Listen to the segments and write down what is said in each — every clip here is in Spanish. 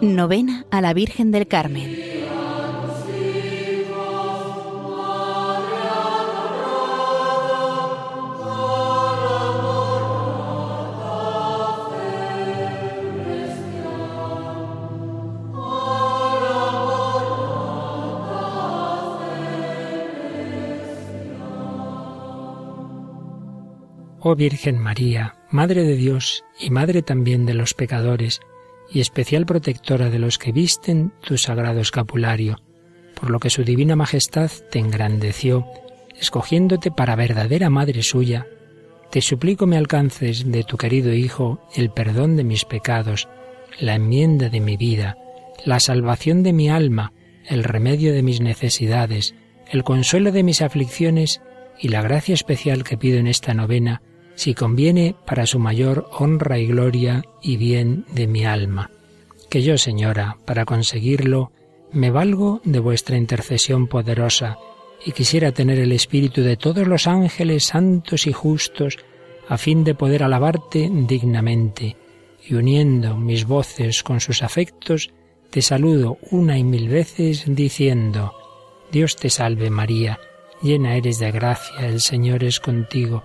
Novena a la Virgen del Carmen. Oh Virgen María, Madre de Dios y Madre también de los pecadores, y especial protectora de los que visten tu sagrado escapulario, por lo que su divina majestad te engrandeció, escogiéndote para verdadera madre suya, te suplico me alcances de tu querido Hijo el perdón de mis pecados, la enmienda de mi vida, la salvación de mi alma, el remedio de mis necesidades, el consuelo de mis aflicciones y la gracia especial que pido en esta novena si conviene para su mayor honra y gloria y bien de mi alma. Que yo, Señora, para conseguirlo, me valgo de vuestra intercesión poderosa, y quisiera tener el espíritu de todos los ángeles santos y justos, a fin de poder alabarte dignamente, y uniendo mis voces con sus afectos, te saludo una y mil veces diciendo, Dios te salve María, llena eres de gracia, el Señor es contigo,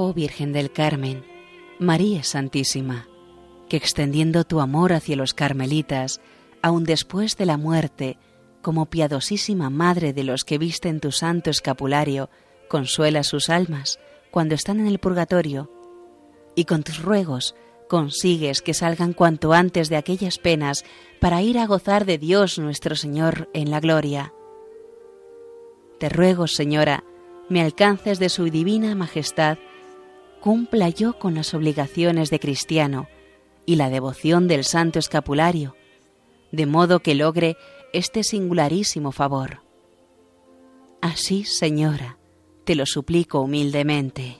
Oh Virgen del Carmen, María Santísima, que extendiendo tu amor hacia los carmelitas, aun después de la muerte, como piadosísima madre de los que visten tu santo escapulario, consuela sus almas cuando están en el purgatorio, y con tus ruegos consigues que salgan cuanto antes de aquellas penas para ir a gozar de Dios nuestro Señor en la gloria. Te ruego, Señora, me alcances de su divina majestad cumpla yo con las obligaciones de cristiano y la devoción del santo escapulario, de modo que logre este singularísimo favor. Así, Señora, te lo suplico humildemente.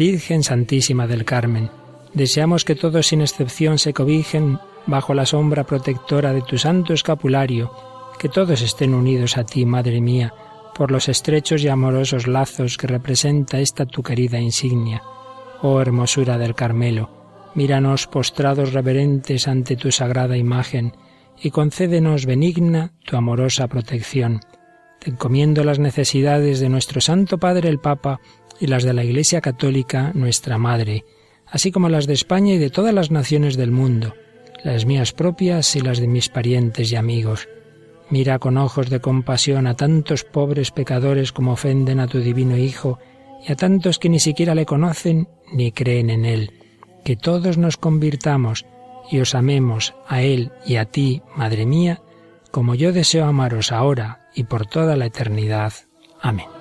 Virgen Santísima del Carmen, deseamos que todos sin excepción se cobijen bajo la sombra protectora de tu santo escapulario, que todos estén unidos a ti, Madre mía, por los estrechos y amorosos lazos que representa esta tu querida insignia. Oh hermosura del Carmelo, míranos postrados reverentes ante tu sagrada imagen, y concédenos benigna tu amorosa protección te encomiendo las necesidades de nuestro Santo Padre el Papa y las de la Iglesia Católica, nuestra Madre, así como las de España y de todas las naciones del mundo, las mías propias y las de mis parientes y amigos. Mira con ojos de compasión a tantos pobres pecadores como ofenden a tu divino Hijo y a tantos que ni siquiera le conocen ni creen en Él. Que todos nos convirtamos y os amemos a Él y a ti, Madre mía, como yo deseo amaros ahora y por toda la eternidad. Amén.